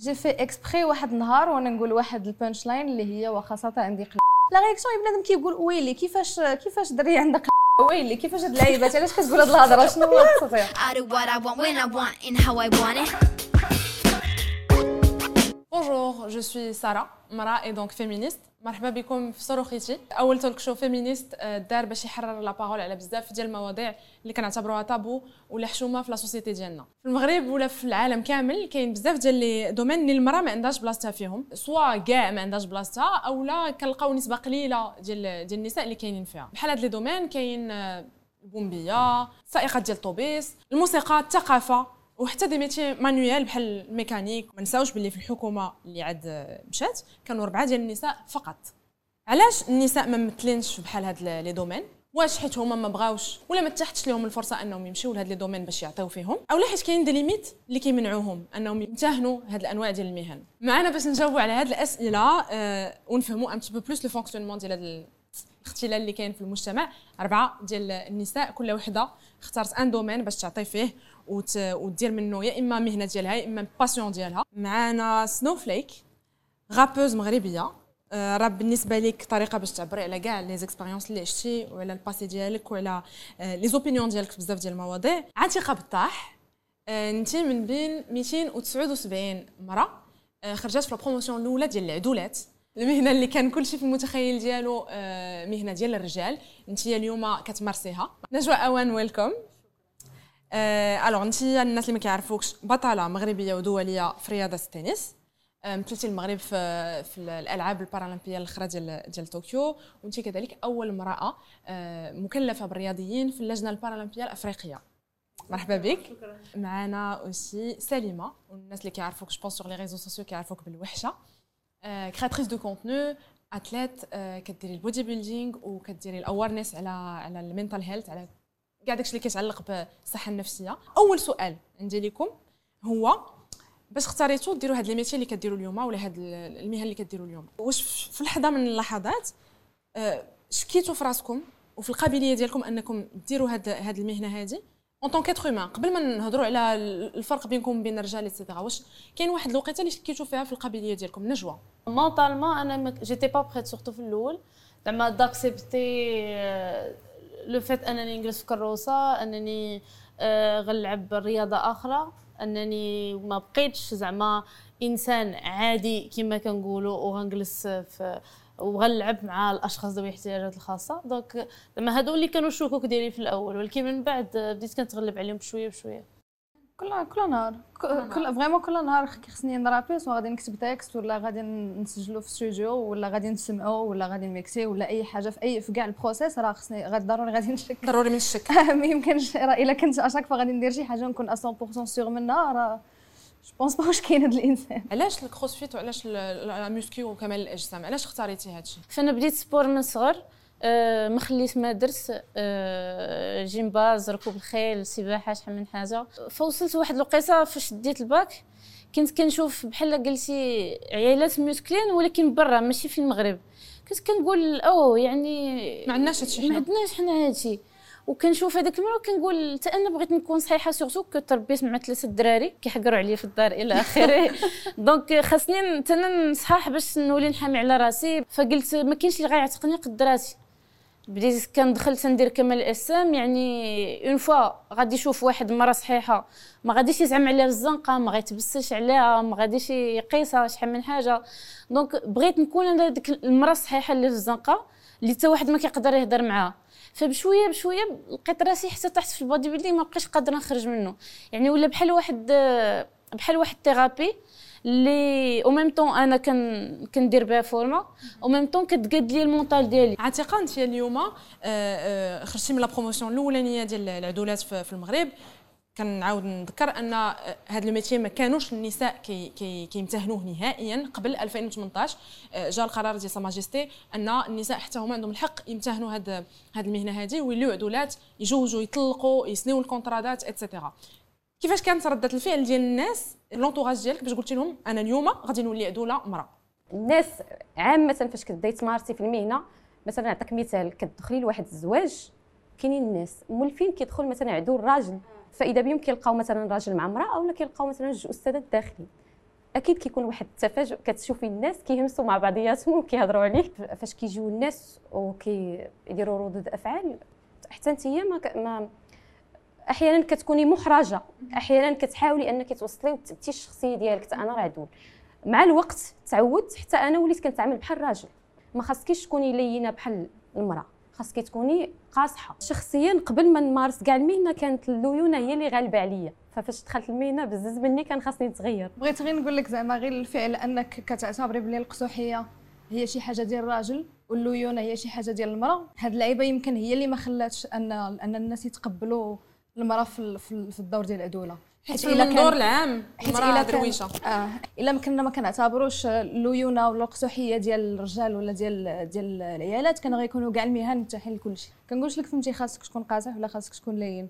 جي في اكسبري واحد النهار وأنا نقول واحد البانش لاين اللي هي وخاصه عندي قل... لا رياكسيون بنادم كيقول ويلي كيفاش كيفاش دري عندك ويلي كيفاش هاد اللعيبات علاش كتقول هاد الهضرة؟ شنو هو التطير I do what I want when I want and how I want it. Bonjour, je suis Sarah, مرأة et donc féministe. مرحبا بكم في صاروخيتي أول توك شو فيمينيست آه، دار باش يحرر لا بارول على بزاف ديال المواضيع اللي كنعتبروها طابو ولا حشومة في la société ديالنا. في المغرب ولا في العالم كامل كاين بزاف ديال les domaines اللي المرأة ما عندهاش بلاصتها فيهم. سوا كاع ما عندهاش بلاصتها اولا كنلقاو نسبة قليلة ديال ديال النساء اللي كاينين فيها. بحال هاد les domaines كاين آه، ال pompiers السائقات ديال الطوبيس الموسيقى الثقافة. وحتى des métiers manuels بحال الميكانيك ما نساوش باللي في الحكومة اللي عاد مشات كانوا ربعة ديال النساء فقط. علاش النساء ما ممثلينش بحال هاد les domaines؟ واش حيت هما ما بغاوش؟ ولا ما تحتش لهم الفرصة أنهم يمشيو لهاد les domaines باش يعطيو فيهم؟ اولا حيت كاين des limites اللي كيمنعوهم أنهم يمتهنوا هاد الأنواع ديال المهن. معنا باش نجاوبوا على هاد الأسئلة آه ونفهموا un peu plus le fonctionnement ديال هاد الاختلال اللي كاين في المجتمع. أربعة ديال النساء كل وحدة اختارت un domaine باش تعطي فيه. ودير منه يا إما مهنة ديالها يا إما passion ديالها. معنا Snowflake rappeuse مغربية. آه، الراب بالنسبة لك طريقة باش تعبري على كاع les expériences اللي عشتي وعلى ال passé ديالك وعلى آه، les opinions ديالك في بزاف ديال المواضيع. عتيقة بالطاح. آه، انت من بين 279 مراه آه، خرجت في ال promotion الأولى ديال العدولات. المهنة اللي كان كلشي في المتخيل ديالو آه، مهنة ديال الرجال. انت اليوم كتمارسيها. نجوى أوان welcome alors انت الناس اللي ما كيعرفوكش بطلة مغربية ودولية في رياضة التنس. آه، مثلتي المغرب في في الألعاب البارالمبية الأخيرة ديال ديال طوكيو. وانت كذلك أول امرأة آه، مكلفة بالرياضيين في اللجنة البارالمبية الأفريقية. مرحبا بك. معنا aussi سليمة. والناس اللي كيعرفوك je pense sur les réseaux sociaux كيعرفوك بالوحشة. créatrice de contenu athlète كديري ال bodybuilding وكديري ال awareness على على ال mental health على كاع داكشي اللي كيتعلق بالصحة النفسية. أول سؤال عندي لكم هو باش اختاريتوا ديروا هاد les métiers اللي كديروا اليوم ولا هاد المهن اللي كديروا اليوم؟ واش في لحظة من اللحظات آه، شكيتوا في راسكم وفي القابلية ديالكم أنكم ديروا هاد هاد المهنة هادي en tant qu'humain قبل ما نهضروا على الفرق بينكم وبين الرجال et cetera واش كاين واحد الوقيتة اللي شكيتوا فيها في القابلية ديالكم نجوى؟ mentalement أنا j'étais pas prête surtout في الأول. زعما d'accepter le fait أنني نجلس في كروسة أنني آه، غنلعب رياضة آخرى أنني ما بقيتش زعما إنسان عادي كما كنقولوا وغنجلس في وغنلعب مع الأشخاص ذوي الاحتياجات الخاصة. donc زعما هادو اللي كانوا الشكوك ديالي في الأول ولكن من بعد بديت كنتغلب عليهم بشوية بشوية. كل كل نهار. كل vraiment كل نهار. خصني نرابي سواء غادي نكتب texte ولا غادي نسجلو في استوديو ولا غادي نسمعو ولا غادي نميكسي ولا أي حاجة في اي في كاع ال process راه خصني غادي ضروري غادي نشك. ضروري من الشك. ما يمكنش. راه إلا كنت à chaque fois غادي ندير شي حاجة نكون 100% sûr منها راه je pense pas واش كاين هاد الإنسان. علاش ال crossfit وعلاش ال muscu وكمال الأجسام؟ علاش اختاريتي هادشي؟ فانا بديت sport من صغر. ما خليت ما درت آه، جمباز ركوب الخيل سباحة شحال من حاجة. فوصلت واحد الوقيتة فاش ديت الباك كنت كنشوف بحال قلتي عيالات مسكلين ولكن برا ماشي في المغرب. كنت كنقول أو يعني ما عندناش هادشي ما عندناش حنا هادشي. وكنشوف هذاك المرة وكنقول حتى أنا بغيت نكون صحيحة surtout كتربيت مع ثلاثة الدراري كيحقروا عليا في الدار إلى آخره. donc خاصني حتى أنا نصحاح باش نولي نحامي على راسي. فقلت ما كاينش اللي غيعتقني قد راسي. بديت كندخل تندير كمال الاجسام يعني une fois غادي يشوف واحد مرة صحيحة ما غاديش يزعم عليها بالزنقة ما غيتبسش عليها ما غاديش يقيسها شحال من حاجة. donc بغيت نكون أنا ديك المرة الصحيحه اللي في الزنقة اللي حتى واحد ما كيقدر يهضر معاها. فبشوية بشوية لقيت راسي حتى طحت في ال bodybuilding ما بقيتش قادرة نخرج منه. يعني ولا بحال واحد بحال واحد thérapie اللي au même temps أنا كن كندير بها فورما au même temps كتقاد لي ال mental ديالي. عتيقة أنت اليوم آه، آه، خرجتي من la promotion الأولانية ديال العدولات في المغرب. كنعاود نذكر أن آه، هاد ال métier ما كانوش النساء كي كي كيمتهنوه نهائيا قبل 2018 آه، جاء القرار ديال ماجيستي أن النساء حتى هما عندهم الحق يمتهنوا هاد هاد المهنة هادي ويوليو عدولات يجوجوا يطلقوا يسنيو الكونترادات et cetera كيفاش كانت ردة الفعل ديال الناس l'entourage ديالك باش قلتي لهم أنا اليوم غادي نولي عدولة امراه الناس عامه فاش كتبداي تمارسي في المهنة مثلا نعطيك مثال كتدخلي لواحد الزواج كاينين الناس مولفين كيدخل مثلا عدو الراجل فإذا بهم كيلقاو مثلا راجل مع امرأة اولا كيلقاو مثلا جوج أستاذات داخلين. أكيد كيكون واحد التفاجؤ كتشوفي الناس كيهمسوا مع بعضياتهم وكيهضروا عليك. فاش كيجيو الناس وكيديروا ردود أفعال حتى انت ما, ك... ما أحيانا كتكوني محرجة. أحيانا كتحاولي انك توصلي وتثبتي الشخصية ديالك أنا عدول مع الوقت تعودت حتى أنا وليت كنتعامل بحال راجل. ما خاصكيش تكوني لينة بحال المرأة. خاصك تكوني قاصحة. شخصيا قبل ما نمارس كاع المهنة كانت الليونة هي اللي غالبة عليا. ففاش دخلت المهنة بزز مني كان خاصني نتغير. بغيت غير نقول لك زعما غير الفعل انك كتعتبري بلي القصوحية هي شي حاجة ديال الراجل والليونة هي شي حاجة ديال المرأة. هاد اللعيبة يمكن هي اللي ما خلاتش ان أن الناس يتقبلوا المرأة في, في, الدور ديال العدولة. حيت في المنظور العام حيت إلا درويشة. آه إلا ما كنا ما كنعتبروش الليونة ولا القسوحيه ديال الرجال ولا ديال ديال العيالات كان غيكونوا كاع المهن متاحين لكلشي. كنقولش لك فهمتي خاصك تكون قاصح ولا خاصك تكون لين.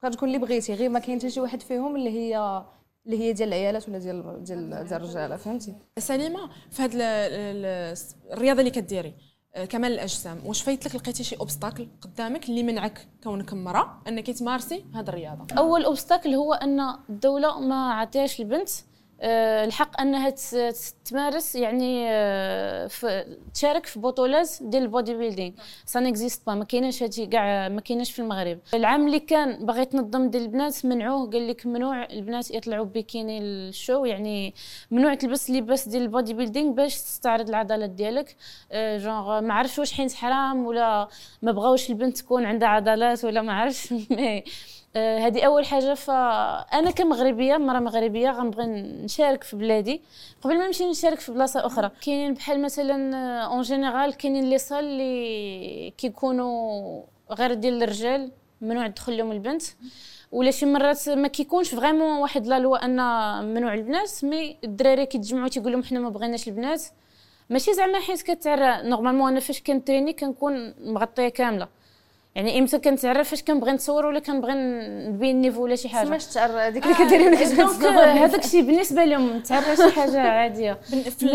تقدر تكون اللي بغيتي غير ما كاين حتى شي واحد فيهم اللي هي اللي هي ديال العيالات ولا ديال ديال ديال الرجالة فهمتي؟ سليمة في هذه الرياضة اللي كديري كمال الأجسام. واش فايت لك لقيتي شي obstacle قدامك اللي منعك كونك امراه أنك تمارسي هذه الرياضة؟ أول obstacle هو أن الدولة ما عطيهاش البنت آه، الحق أنها تمارس يعني آه، تشارك في بطولات ديال ال bodybuilding. ça n'existe pas ما كايناش هادشي كاع ما كايناش في المغرب. العام اللي كان باغي تنظم ديال البنات منعوه. قال لك ممنوع البنات يطلعوا bikini ال show يعني ممنوع تلبس لباس ديال ال bodybuilding باش تستعرض العضلات ديالك. جونغ ما عرفتش واش حين حرام ولا ما بغاوش البنت تكون عندها عضلات ولا ما آه، هذه أول حاجة. فانا كمغربية مراه مغربية غنبغي نشارك في بلادي. قبل ما نمشي نشارك في بلاصة أخرى كاينين بحال مثلا en آه، général كاينين les salles اللي كيكونوا غير ديال الرجال ممنوع تدخل لهم البنت. ولا شي مرات ما كيكونش vraiment واحد la loi أن ممنوع البنات mais الدراري كيتجمعوا تيقول لهم حنا ما بغيناش البنات. ماشي زعما حيت كتعرى normalement أنا فاش كنتريني كنكون مغطية كاملة. يعني إمتى كنتعرف فاش كنبغي نتصور ولا كنبغي نبين ال niveau ولا شي حاجة. سماش تعرف هذيك اللي كديري ولا donc هذاك الشيء بالنسبة لهم تعرف شي حاجة عادية. في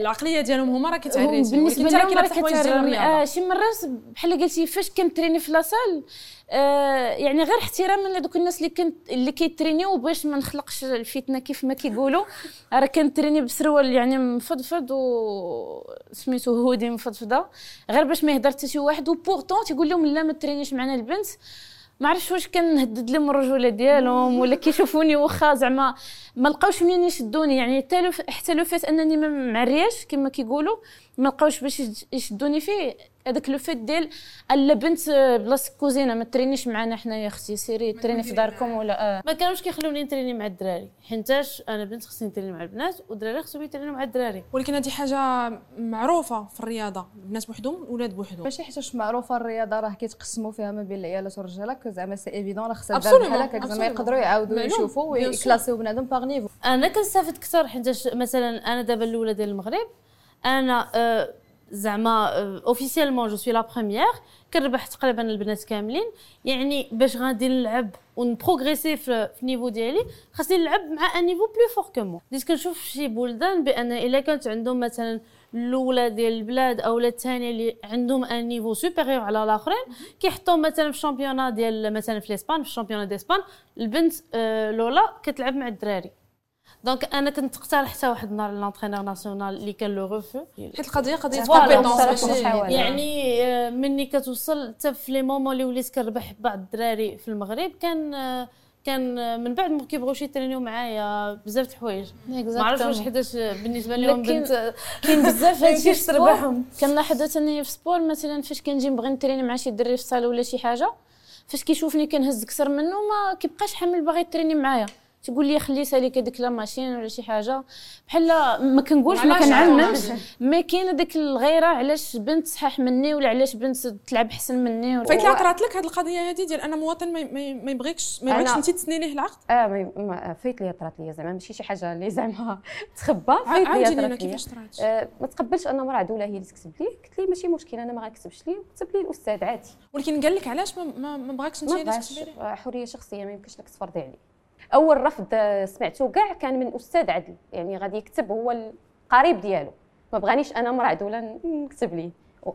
العقلية ديالهم هما راه كيتعريتي بالنسبة لهم راه كيتعرف آه شي مرات بحال قلتي فاش كنتريني في la salle آه يعني غير احتراما لدوك الناس اللي كنت اللي كيترينيو باش ما نخلقش الفتنة كيف ما كيقولوا. راه كنتريني بسروال يعني مفضفض و سميتو هودي مفضفضه غير باش ما يهضر حتى شي واحد و pourtant تيقول لهم لا ما ترينيش معنا البنت. ما عرفتش واش كنهدد لهم الرجولة ديالهم ولا كيشوفوني واخا زعما ما لقاوش منين يشدوني. يعني حتى le fait أنني ما معرياش كما كيقولوا. ما لقاوش باش يشدوني فيه. هذاك le fait ديال ألا بنت بلاصة كوزينة ما ترينيش معنا حنايا أختي سيري تريني في داركم ولا آه. ما كانوش كيخلوني نتريني مع الدراري. حيتاش أنا بنت خصني نتريني مع البنات والدراري خصهم يترينوا مع الدراري. ولكن هذه حاجة معروفة في الرياضة. البنات بوحدهم والولاد بوحدهم. ماشي حيتاش معروفة الرياضة راه كيتقسموا فيها ما بين العيالات والرجاله زعما c'est évident راه خصها بحال هكاك زعما يقدروا يعاوضوا يشوفوا ويكلاسيو بنادم par niveau أنا كنستافد أكثر حيتاش مثلا أنا دابا الأولى ديال المغرب أنا أه زعما officiellement je suis la première كنربح تقريبا البنات كاملين. يعني باش غادي نلعب ونبروغريسي في ال niveau ديالي خاصني نلعب مع un niveau plus fort que moi بديت كنشوف شي بلدان بأن إلا كانت عندهم مثلا الأولى ديال البلاد أو الثانية اللي عندهم un niveau supérieur على الآخرين كيحطوا مثلا في ال championnat ديال مثلا في الإسبان في ال championnat d'Espagne البنت لولا كتلعب مع الدراري. donc أنا كنت اقترح حتى واحد النهار l'entraîneur national اللي كان le refus حيت القضية قضيه compétences يعني مني كتوصل حتى في les moments اللي وليت كنربح بعض الدراري في المغرب كان كان من بعد ما كيبغيوش يترينيو معايا بزاف د الحوايج ما عرفتش واش حيتاش بالنسبة لهم بنت كاين بزاف هادشي تربحهم كنلاحظ حتى في sport مثلا فاش كنجي نبغي نتريني مع شي دري في الصاله ولا شي حاجة فاش كيشوفني كنهز كثر منه ما كيبقاش حامل باغي يتريني معايا تقول لي خلي ساليك هذيك لا ماشين ولا شي حاجة. بحال ما كنقولش ما كنعممش. ما كاين هذيك الغيرة علاش بنت صحاح مني ولا علاش بنت تلعب احسن مني فايت لي طرات لك هذه القضية هذه ديال ان مواطن ما يبغيكش ما يبغيكش انت تسني ليه العقد؟ آه ما فايت لي طرات لي زعما. ماشي شي حاجة اللي زعما تخبى. فايت لي طرات؟ آه ما تقبلش أن مرا عدولة هي اللي تكتب لي. قلت لي ماشي مشكل أنا ما غنكتبش لي. كتب لي الأستاذ عادي. ولكن قال لك علاش ما ما بغاكش أنت اللي تكتبي لي؟ حرية شخصية ما يمكنش لك تفرضي عليه أول رفض سمعته كاع كان من أستاذ عدل يعني غادي يكتب هو القريب ديالو. ما بغانيش أنا مرا عدوله نكتب ليه.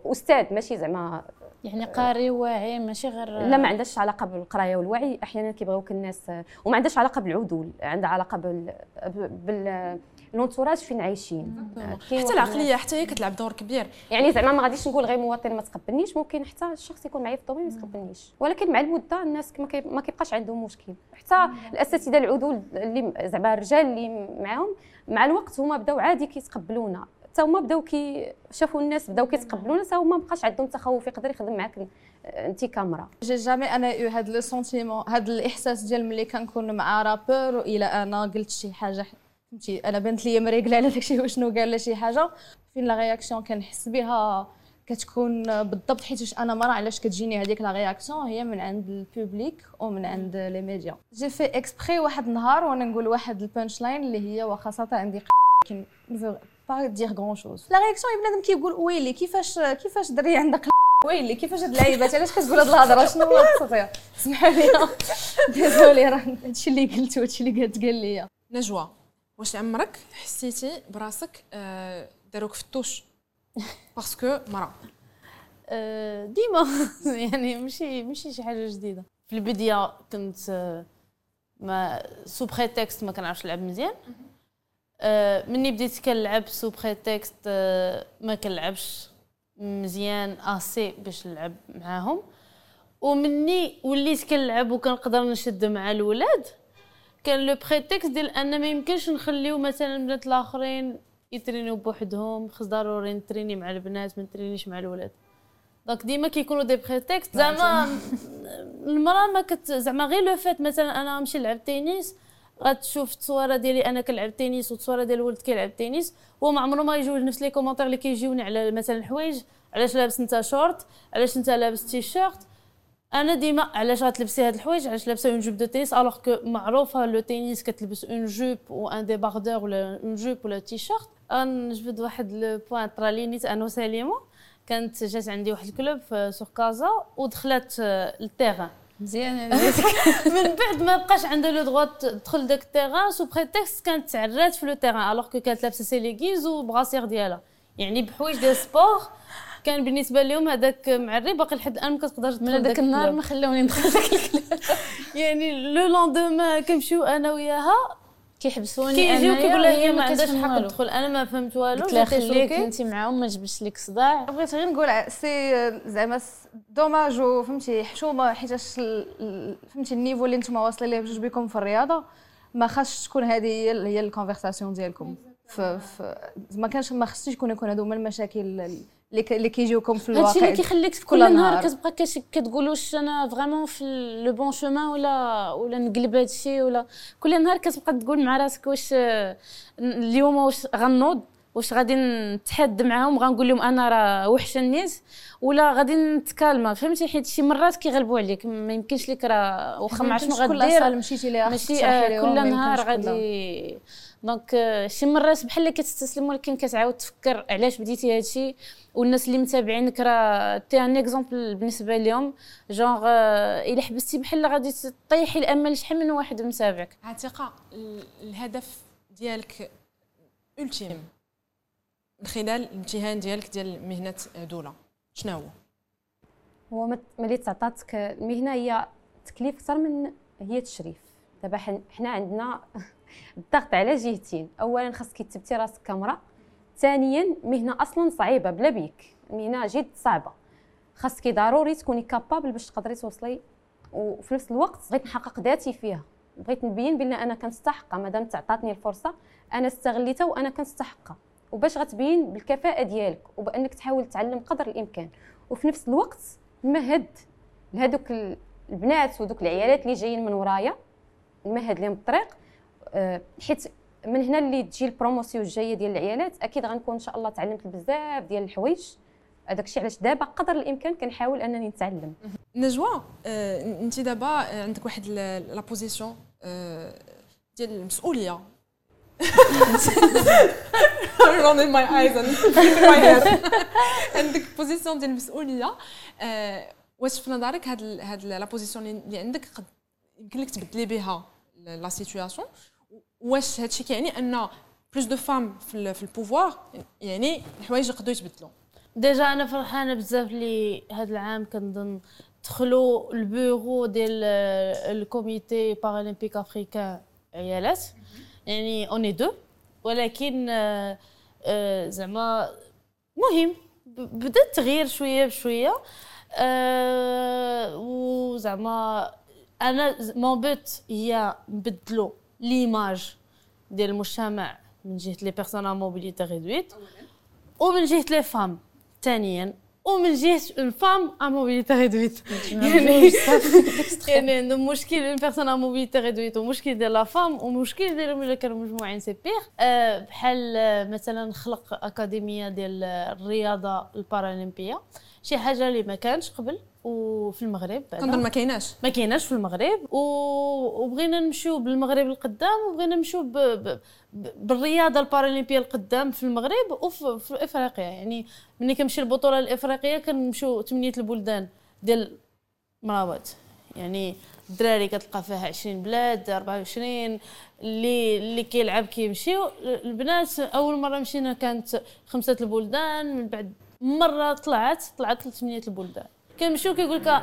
أستاذ ماشي زعما يعني قاري واعي ماشي غير لا ما عندهاش علاقة بالقراية والوعي. أحيانا كيبغيوك الناس وما عندهاش علاقة بالعدول عندها علاقة بال, بال... l'entourage فين عايشين. كاين حتى العقلية حتى هي كتلعب دور كبير. يعني زعما ما غاديش نقول غير مواطن ما تقبلنيش ممكن حتى الشخص يكون معايا في ال domaine ما يتقبلنيش ولكن مع المدة الناس ما كي- ما كيبقاش عندهم مشكل. حتى الأساتذة العدول اللي زعما الرجال اللي معاهم مع الوقت هما بداو عادي كيتقبلونا. حتى هما بداو كي شافوا الناس بداو كيتقبلونا حتى هما مابقاش عندهم تخوف يقدر يخدم معاك انت كاميرا. j'ai jamais أنا يو هاد le sentiment هاد الإحساس ديال ملي كنكون مع rapport إلى أنا قلت شي حاجة فهمتي؟ أنا بانت لي مريقله على داكشي وشنو قال لا شي حاجة؟ فين la réaction كنحس بها؟ كتكون بالضبط حيت أنا مرة علاش كتجيني هذيك la réaction؟ هي من عند ال public ومن عند les médias. j'ai fait exprès واحد النهار وأنا نقول واحد ال punchline اللي هي واخا صاتا عندي كي با دير غون شوز لا رياكسيون بنادم كيقول ويلي كيفاش كيفاش دري عندك؟ ويلي كيفاش هاد اللعيبات؟ علاش كتقول هاد الهضرة؟ شنو هو؟ التصوير اسمحوا لي. ديزولي راه هادشي اللي قلتو هادشي اللي قالت قال لي نجوى. واش عمرك حسيتي براسك آه، داروك في التوش؟ باسكو مرا. آه، ديما. يعني ماشي ماشي شي حاجة جديدة. في البداية كنت آه، ما sous prétexte ما كنعرفش نلعب مزيان. مني بديت كنلعب sous prétexte ما كنلعبش مزيان اسي باش نلعب معاهم. ومني وليت كنلعب وكنقدر نشد مع الولاد. كان le prétexte ديال أن ما يمكنش نخليو مثلا البنات الآخرين يتريناو بوحدهم خص ضروري نتريني مع البنات ما نترينيش مع الولاد. donc ديما كيكونوا des prétextes زعما المرأة ما كت زعما غير لو فات مثلا أنا نمشي نلعب تنس غتشوف التصويرة ديالي أنا كنلعب تنس والتصويرة ديال الولد كيلعب تنس هو ما عمره ما يجوج نفس لي كومونتير اللي كيجيوني على مثلا الحوايج علاش لابس انت شورت علاش انت لابس تي شيرت أنا ديما علاش غتلبسي هاد الحوايج؟ علاش لابسة اون جوب دو تنس الوغ كو معروفة لو تنس كتلبس اون جوب و ان ديباردور ولا اون جوب ولا تي شيرت غنجبد واحد لو بوين طرالينيت أنا وسليمة. كانت جات عندي واحد ال club في سوق كازا ودخلت لل terrain. مزيان. من بعد ما بقاش عندها le droit تدخل داك ال terrain sous prétexte كانت تعرات في le terrain alors que كانت لابسة ses leggings و brassière ديالها. يعني بحوايج ديال sport كان بالنسبة لهم هذاك معري باقي لحد الآن ما كتقدرش تدخل من داك النهار. ما خلاوني ندخل داك ال club يعني le lendemain كنمشيو أنا وياها كيحبسوني كيجيو أنايا كيقول لها هي ما عندهاش كتفهم حق والو. تدخل أنا ما فهمت والو قلت لها خليك. انت معاهم ما تجبدش لك صداع بغيت غير نقول c'est زعما dommage وفهمتي حشومة حيتاش فهمتي ال niveau اللي نتوما واصلين ليه بجوج بكم في الرياضة ما خاصش تكون هذه هي ال- هي ال conversation ديالكم ف, ف ما كانش ما خصش يكون يكون هادو هما المشاكل اللي كيجيوكم في الواقع هادشي اللي كيخليك كل كل نهار نهار. كتبقى كتقول واش أنا vraiment في le bon chemin ولا ولا نقلب هادشي ولا كل نهار كتبقى تقول مع راسك واش اليوم واش غنوض؟ واش غادي نتحد معاهم؟ غنقول لهم أنا راه وحشه الناس ولا غادي نتكالما. فهمتي؟ حيت شي مرات كيغلبوا عليك. ما يمكنش لك راه واخا ما عرفتش شنو غدير. مشيتي ليها ماشي آه، كل نهار غادي donc آه، شي مرات بحال كتستسلم ولكن كتعاود تفكر علاش بديتي هادشي والناس اللي متابعينك راه t'es un exemple بالنسبة لهم. جونغ آه، إلا حبستي بحال غادي تطيحي الأمل شحال من واحد متابعك؟ عتيقة ال- الهدف ديالك التيم من خلال الامتحان ديالك ديال مهنة دولة شنو هو؟ هو مت- ملي تعطاتك المهنة هي تكليف أكثر من هي تشريف. دابا حن- حنا عندنا الضغط على جهتين. اولا خاصك تثبتي راسك كامرا ثانيا مهنة أصلا صعيبة بلا بيك. مهنه جد صعبة. خاصك ضروري تكوني كابابل باش تقدري توصلي. وفي نفس الوقت بغيت نحقق ذاتي فيها. بغيت نبين بأن أنا كنستحقها. مادام تعطاتني الفرصة أنا استغليتها وأنا كنستحقها. وباش غتبين بالكفاءة ديالك وبأنك تحاول تعلم قدر الإمكان. وفي نفس الوقت نمهد لهذوك ال- البنات ودوك العيالات اللي جايين من ورايا نمهد لهم الطريق حيت من هنا اللي تجي البروموسيون الجاية ديال العيالات أكيد غنكون إن شاء الله تعلمت بزاف ديال الحوايج. هذاك الشيء علاش دابا قدر الإمكان كنحاول أنني نتعلم. نجوى آه، أنت دابا آه، عندك واحد la position ديال المسؤولية. Running my eyes عندك position ديال المسؤولية. آه، واش في نظرك هاد هاد la position اللي عندك يمكن لك تبدلي بها la situation واش هادشي كيعني أن بلوس دو فام في في البوفوار يعني الحوايج يقدروا يتبدلوا. ديجا أنا فرحانة بزاف لي هذا العام كنظن دخلوا البيرو ديال الكوميتي بارالمبيك افريكان عيالات. يعني اوني دو ولكن آه، آه، زعما مهم. بدا التغيير شوية بشوية. آه، وزعما أنا مون بوت هي نبدلو l'image ديال المجتمع من جهة les personnes à mobilité réduite ومن جهة les femmes ثانيا ومن جهة une femme à mobilité réduite يعني يعني عندهم مشكل une personne à mobilité réduite ومشكل ديال la femme ومشكل ديالهم الا كانوا مجموعين c'est pire آه، بحال آه، مثلا خلق أكاديمية ديال الرياضة البارالمبية. شي حاجة اللي ما كانش قبل. وفي المغرب. كنظن ما كايناش. ما كايناش في المغرب. و... وبغينا نمشيو بالمغرب القدام وبغينا نمشيو ب... ب... بالرياضة البارالمبية القدام في المغرب وفي في افريقيا يعني ملي كنمشي البطوله الإفريقية كنمشيو ثمانيه البلدان ديال مراوات. يعني الدراري كتلقى فيها 20 بلاد 24 اللي اللي كيلعب كيمشيو. البنات أول مرة مشينا كانت خمسة البلدان من بعد مرة طلعت طلعت لثمانيه البلدان. كنمشيو كيقول لك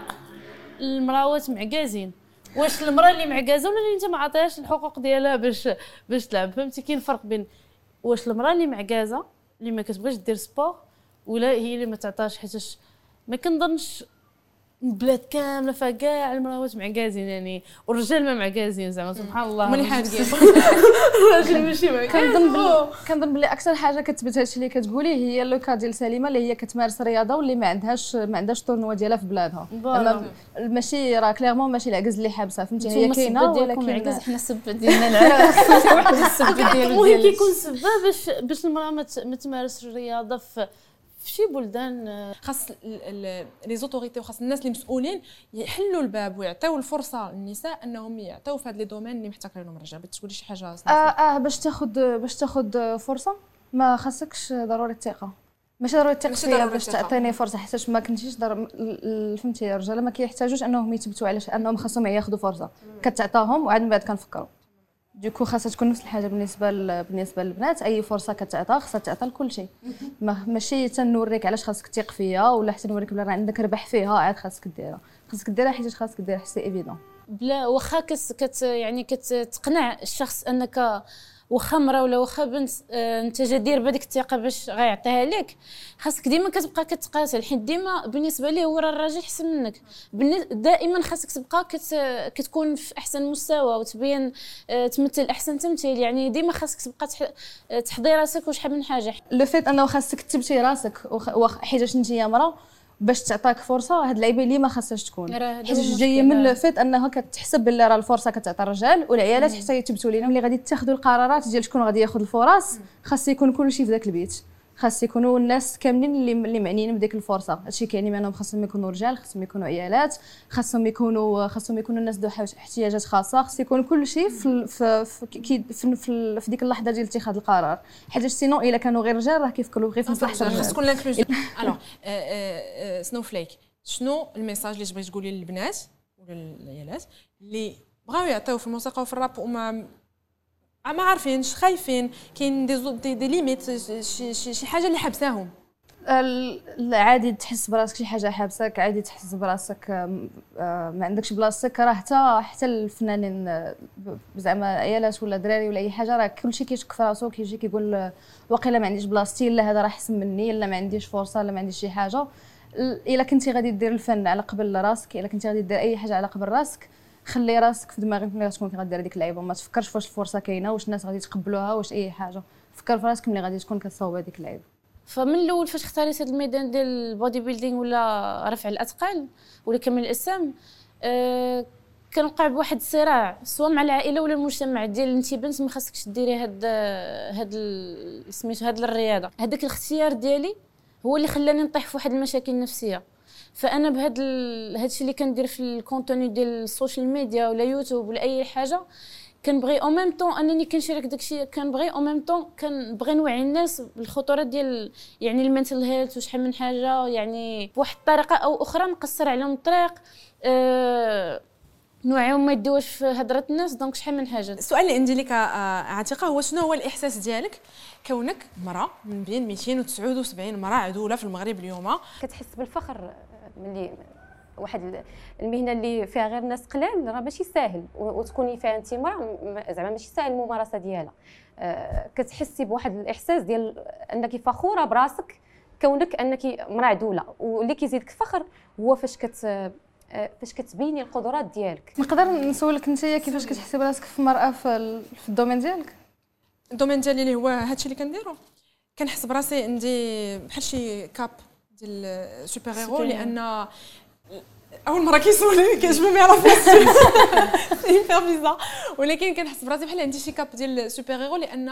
المراوات معكازين واش المرأة اللي معكازه ولا اللي انت ما عطيهاش الحقوق ديالها باش باش تلعب؟ فهمتي؟ كاين فرق بين واش المرأة اللي معكازه اللي ما كتبغيش دير sport ولا هي اللي ما تعطاش حيتاش ما كنظنش البلاد كاملة فيها كاع المراوات معكازين يعني والرجال ما معكازين زعما سبحان الله هما اللي حادين الراجل ماشي معكاز كنظن بلي كنظن بلي أكثر حاجة كتثبت هادشي اللي كتقولي هي le cas ديال سليمة اللي هي كتمارس الرياضه واللي ما عندهاش ما عندهاش tournoi ديالها في بلادها. ماشي راه clairement ماشي العكز اللي حابسة فهمتي؟ هي كاينة ولكن العكز حنا السبه ديالنا العراس واحد السبه ديالو المهم كيكون سبب باش باش المرأة ما تمارسش الرياضة في في شي بلدان آه، خاص les autorités وخاص الناس اللي مسؤولين يحلوا الباب ويعطيو الفرصة للنساء أنهم يعطيو في هاد les domaines اللي محتكرين لهم الرجال بغيت تقولي شي حاجة آه صنافة. آه باش تاخد باش تاخد فرصة؟ ما خاصكش ضروري الثقة. ماشي ضروري تثق ماشي فيا باش. تعطيني فرصة حيتاش ما كنتيش ال- فهمتي الرجال ما كيحتاجوش أنهم يثبتوا على ش- أنهم خاصهم ياخذوا فرصة. كتعطاهم وعاد من بعد كنفكروا. donc خاصها تكون نفس الحاجة بالنسبة. بالنسبة للبنات. أي فرصة كتعطى خاصها تعطى لكل شيء. ما... ماشي تنوريك علاش خاصك تثق فيا ولا حتى نوريك بلا راه عندك ربح فيها عاد خاصك ديرها. خاصك ديرها حيت خاصك ديرها حيت c'est évident بلا واخا كت كت يعني كتقنع الشخص أنك واخا مرا ولا واخا بنت آه، انت جدير بهذيك الثقة باش غيعطيها لك. خاصك ديما كتبقى كتقاتل حيت ديما بالنسبة ليه هو راه الراجل أحسن منك. دائما خاصك تبقى كت كتكون في أحسن مستوى وتبين آه، تمثل أحسن تمثيل. يعني ديما خاصك تبقى تح- تحضي راسك وشحال من حاجة. le fait أنه خاصك تثبتي راسك. حيت انت مرا باش تعطاك فرصة هاد اللعيبة اللي ما خاصهاش تكون. حيت جاية. من le fait انها كتحسب بلي راه الفرصة كتعطى الرجال والعيالات حتى يثبتوا لينا ملي غادي تاخذوا القرارات ديال شكون غادي ياخذ الفرص خاص يكون كلشي في ذاك البيت. خاص يكونوا الناس كاملين اللي اللي معنيين بديك الفرصة. هادشي كيعني بانهم خاصهم يكونوا رجال خاصهم يكونوا عيالات خاصهم يكونوا خاصهم يكونوا الناس ذو احتياجات خاصة. خاص يكون كلشي في ال- في في, في, في, في ديك اللحظة ديال اتخاذ القرار. حيت sinon إلا كانوا غير رجال راه كيفكروا غير في مصلحه خاص الرجال تكون l'inclusion alors Snowflake شنو ال message اللي تبغي تقولي للبنات ولا للعيالات اللي بغاو يعطيو في الموسيقى وفي الراب وما ما عارفينش خايفين كاين des o- des, des limites شي, شي, شي حاجة اللي حبساهم عادي تحس براسك شي حاجة حابسك عادي تحس براسك ما عندكش بلاصتك راه حتى حتى الفنانين زعما عيالات ولا دراري ولا أي حاجة راه كلشي كيشك في راسو كيجي كيقول واقيلا ما عنديش بلاصتي لا هذا راه احسن مني لا ما عنديش فرصة لا ما عنديش شي حاجة. ال- إلا كنتي غادي دير الفن على قبل راسك إلا كنتي غادي دير أي حاجة على قبل راسك خلي راسك في دماغك ملي غتكون غادي دير ديك اللعيبة. ما تفكرش واش الفرصة كاينة واش الناس غادي يتقبلوها واش أي حاجة. فكر في راسك ملي غادي تكون كتصاوب هذيك اللعيبة. فمن الأول فاش اختاريت هذا الميدان ديال ال bodybuilding ولا رفع الأثقال ولا كمال الاجسام آه كنوقع بواحد الصراع سواء مع العائلة ولا المجتمع ديال انت بنت ما خاصكش ديري هاد هاد ال- سميتو هاد الرياضة. هذاك الاختيار ديالي هو اللي خلاني نطيح في واحد المشاكل نفسية. فأنا بهاد ال- هادشي اللي كندير في ال contenu ديال ال social media ولا يوتيوب ولا أي حاجة كنبغي au même temps أنني كنشارك داكشي كنبغي au même temps كنبغي نوعي الناس بالخطوره ديال يعني ال mental health وشحال من حاجة يعني بواحد الطريقة أو أخرى نقصر عليهم الطريق أه نوعيهم ما يديوش في هضرة الناس donc شحال من حاجة. السؤال اللي عندي لك آه، عتيقة هو شنو هو الإحساس ديالك؟ كونك مرأة من بين 279 مرأة عدولة في المغرب اليوم. كتحس بالفخر. ملي واحد ال- المهنة اللي فيها غير ناس قلال راه ماشي ساهل. وتكوني فيها انت امراه م- زعما ماشي ساهل الممارسة ديالها. آه، كتحسي بواحد الإحساس ديال أنك فخورة براسك كونك أنك امراه عدوله واللي كيزيدك فخر هو فاش كت آه، فاش كتبيني القدرات ديالك. نقدر نسولك انت كيفاش كتحسي براسك في مرأة في, ال- في ال domaine ديالك؟ ال domaine ديالي اللي هو هادشي اللي كنديرو. كنحس براسي عندي بحال شي cape. ديال super hero لأن أول مرة كيسولني كيعجبني ما يعرف c'est bizarre ولكن كنحس براسي بحال عندي شي cape ديال super hero لأن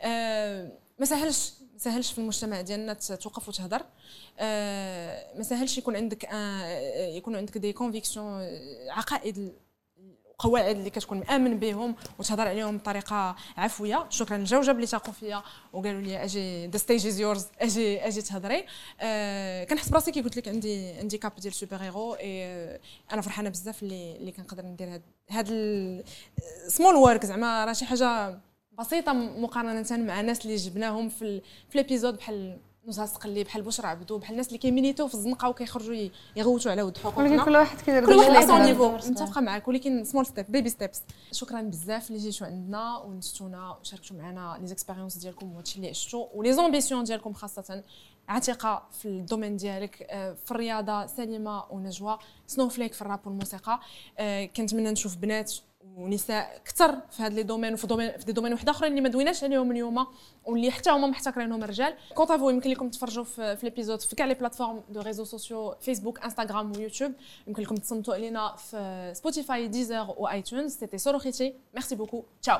آه، ما سهلش ما سهلش في المجتمع ديالنا توقف وتهضر آه، ما سهلش يكون عندك آه، يكون عندك des convictions عقائد قواعد اللي كتكون مآمن بهم وتهضر عليهم بطريقة عفوية. شكرا للجوجه اللي تاقوا فيا وقالوا لي أجي the stage is yours أجي أجي تهضري. آه كنحس براسي كي قلت لك عندي عندي cape ديال super hero آه، أنا فرحانة بزاف اللي اللي كنقدر ندير هاد هاد small work زعما راه شي حاجة بسيطة مقارنة مع الناس اللي جبناهم في في ال épisode بحال نزهه السقلي بحال بشرى عبدو بحال الناس اللي كي militer و في الزنقة وكيخرجوا يغوتوا على ود ولكن حقوقنا كل واحد كيدير كل واحد على. niveau متفقه معك ولكن small step baby steps شكرا بزاف اللي جيتوا عندنا ونستونا وشاركتوا معنا les expériences ديالكم وهادشي اللي عشتوا و les ambitions ديالكم خاصة. عتيقة في ال domaine ديالك آه، في الرياضة سليمه ونجوى Snowflake في الراب والموسيقى آه، كنتمنى نشوف بنات ونساء كثر في هاد les domaines وفي domaine في des domaines واحد آخرين اللي ما دويناش عليهم اليوم. واللي حتى هما محتكرينهم رجال. quant à vous يمكن لكم تفرجوا في, في les épisodes في كاع les plateformes de réseaux sociaux فيسبوك انستغرام ويوتيوب يمكن لكم تصنتوا علينا في سبوتيفاي ديزر و iTunes c'était Sororité merci beaucoup ciao.